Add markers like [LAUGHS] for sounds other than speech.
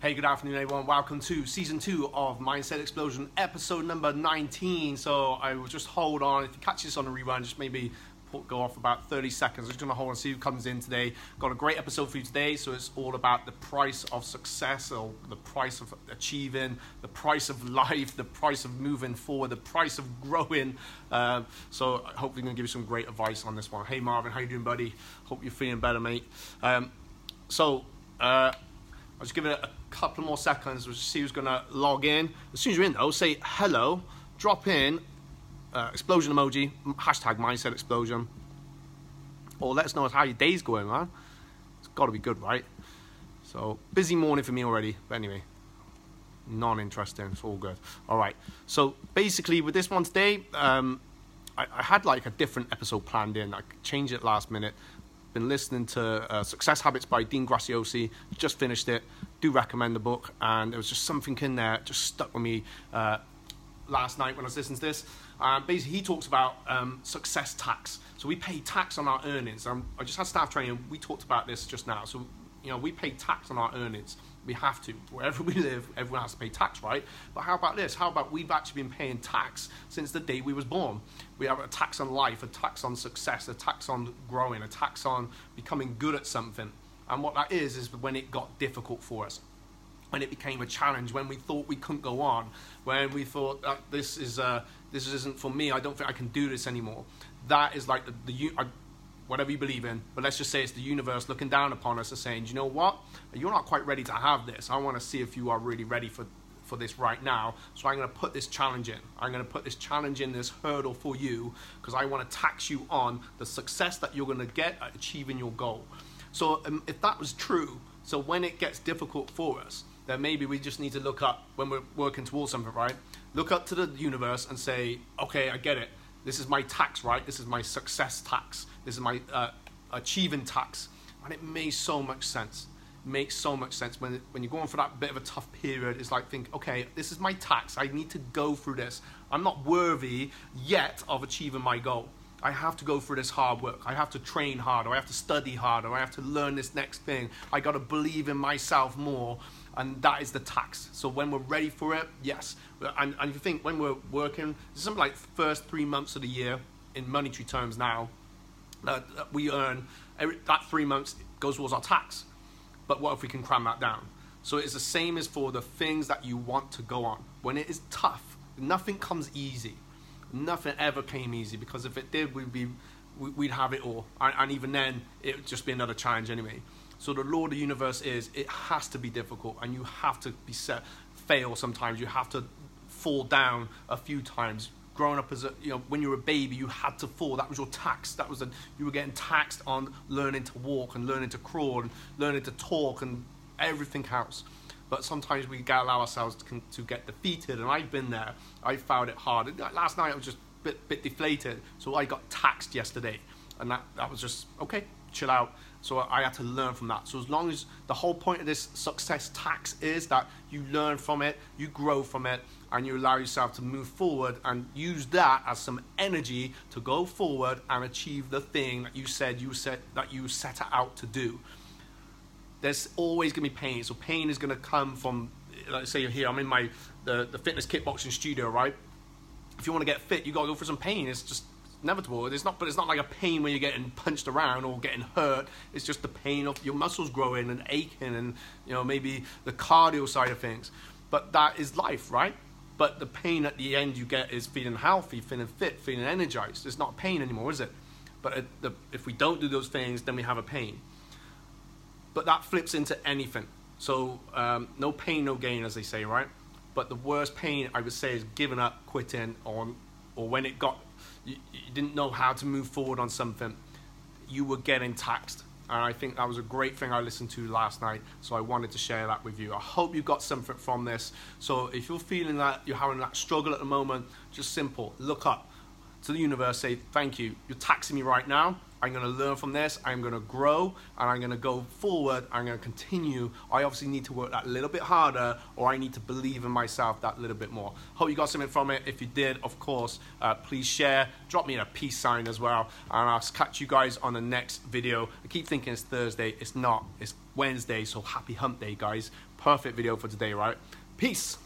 Hey, good afternoon, everyone. Welcome to season two of Mindset Explosion, episode number 19. So I will just hold on. If you catch this on a rerun, just maybe go off about 30 seconds. I'm just going to hold on, see who comes in today. Got a great episode for you today. So it's all about the price of success, or the price of achieving, the price of life, the price of moving forward, the price of growing. Uh, so hopefully, I'm going to give you some great advice on this one. Hey, Marvin, how you doing, buddy? Hope you're feeling better, mate. Um, so. Uh, I'll just give it a couple more seconds. We'll see who's going to log in. As soon as you're in, though, say hello, drop in, uh, explosion emoji, hashtag mindset explosion, or let us know how your day's going, man. It's got to be good, right? So, busy morning for me already. But anyway, non interesting. It's all good. All right. So, basically, with this one today, um, I, I had like a different episode planned in. I changed it last minute been listening to uh, Success Habits by Dean Graziosi. Just finished it. Do recommend the book. And there was just something in there just stuck with me uh, last night when I was listening to this. Uh, basically, he talks about um, success tax. So we pay tax on our earnings. Um, I just had staff training. We talked about this just now. So you know, we pay tax on our earnings. We have to. Wherever [LAUGHS] we live, everyone has to pay tax, right? But how about this? How about we've actually been paying tax since the day we was born? We have a tax on life, a tax on success, a tax on growing, a tax on becoming good at something. And what that is is when it got difficult for us when it became a challenge, when we thought we couldn't go on, when we thought this is uh, this isn't for me, I don't think I can do this anymore. That is like the, the I, whatever you believe in, but let's just say it's the universe looking down upon us and saying, you know what, you're not quite ready to have this. I want to see if you are really ready for for this right now. So I'm going to put this challenge in. I'm going to put this challenge in, this hurdle for you, because I want to tax you on the success that you're going to get at achieving your goal. So um, if that was true, so when it gets difficult for us, then maybe we just need to look up when we're working towards something, right? Look up to the universe and say, okay, I get it. This is my tax, right? This is my success tax. This is my uh, achieving tax. And it makes so much sense. It makes so much sense when, when you're going for that bit of a tough period. It's like, think, okay, this is my tax. I need to go through this. I'm not worthy yet of achieving my goal. I have to go through this hard work. I have to train harder. I have to study harder. I have to learn this next thing. I got to believe in myself more. And that is the tax. So when we're ready for it, yes. And, and you think when we're working, something like first three months of the year in monetary terms now, that, that we earn, every, that three months goes towards our tax. But what if we can cram that down? So it's the same as for the things that you want to go on. When it is tough, nothing comes easy nothing ever came easy because if it did, we'd be we'd have it all, and, and even then, it would just be another challenge anyway. So the law of the universe is it has to be difficult, and you have to be set fail sometimes. You have to fall down a few times. Growing up as a you know when you were a baby, you had to fall. That was your tax. That was a, you were getting taxed on learning to walk and learning to crawl and learning to talk and everything else but sometimes we allow ourselves to, to get defeated, and I've been there. I found it hard. Last night I was just a bit, bit deflated, so I got taxed yesterday, and that, that was just okay, chill out. So I had to learn from that. So as long as the whole point of this success tax is that you learn from it, you grow from it, and you allow yourself to move forward and use that as some energy to go forward and achieve the thing that you said you set that you set out to do there's always going to be pain. So pain is going to come from, let's say you're here, I'm in my the, the fitness kickboxing studio, right? If you want to get fit, you got to go for some pain. It's just inevitable. It's not, but it's not like a pain where you're getting punched around or getting hurt. It's just the pain of your muscles growing and aching, and you know maybe the cardio side of things. But that is life, right? But the pain at the end you get is feeling healthy, feeling fit, feeling energized. It's not pain anymore, is it? But if we don't do those things, then we have a pain but that flips into anything. So um, no pain, no gain, as they say, right? But the worst pain I would say is giving up, quitting, or or when it got you, you didn't know how to move forward on something, you were getting taxed. And I think that was a great thing I listened to last night. So I wanted to share that with you. I hope you got something from this. So if you're feeling that you're having that struggle at the moment, just simple, look up to the universe, say, thank you. You're taxing me right now. I'm going to learn from this. I'm going to grow and I'm going to go forward. I'm going to continue. I obviously need to work that little bit harder or I need to believe in myself that little bit more. Hope you got something from it. If you did, of course, uh, please share. Drop me a peace sign as well. And I'll catch you guys on the next video. I keep thinking it's Thursday. It's not. It's Wednesday. So happy hump day, guys. Perfect video for today, right? Peace.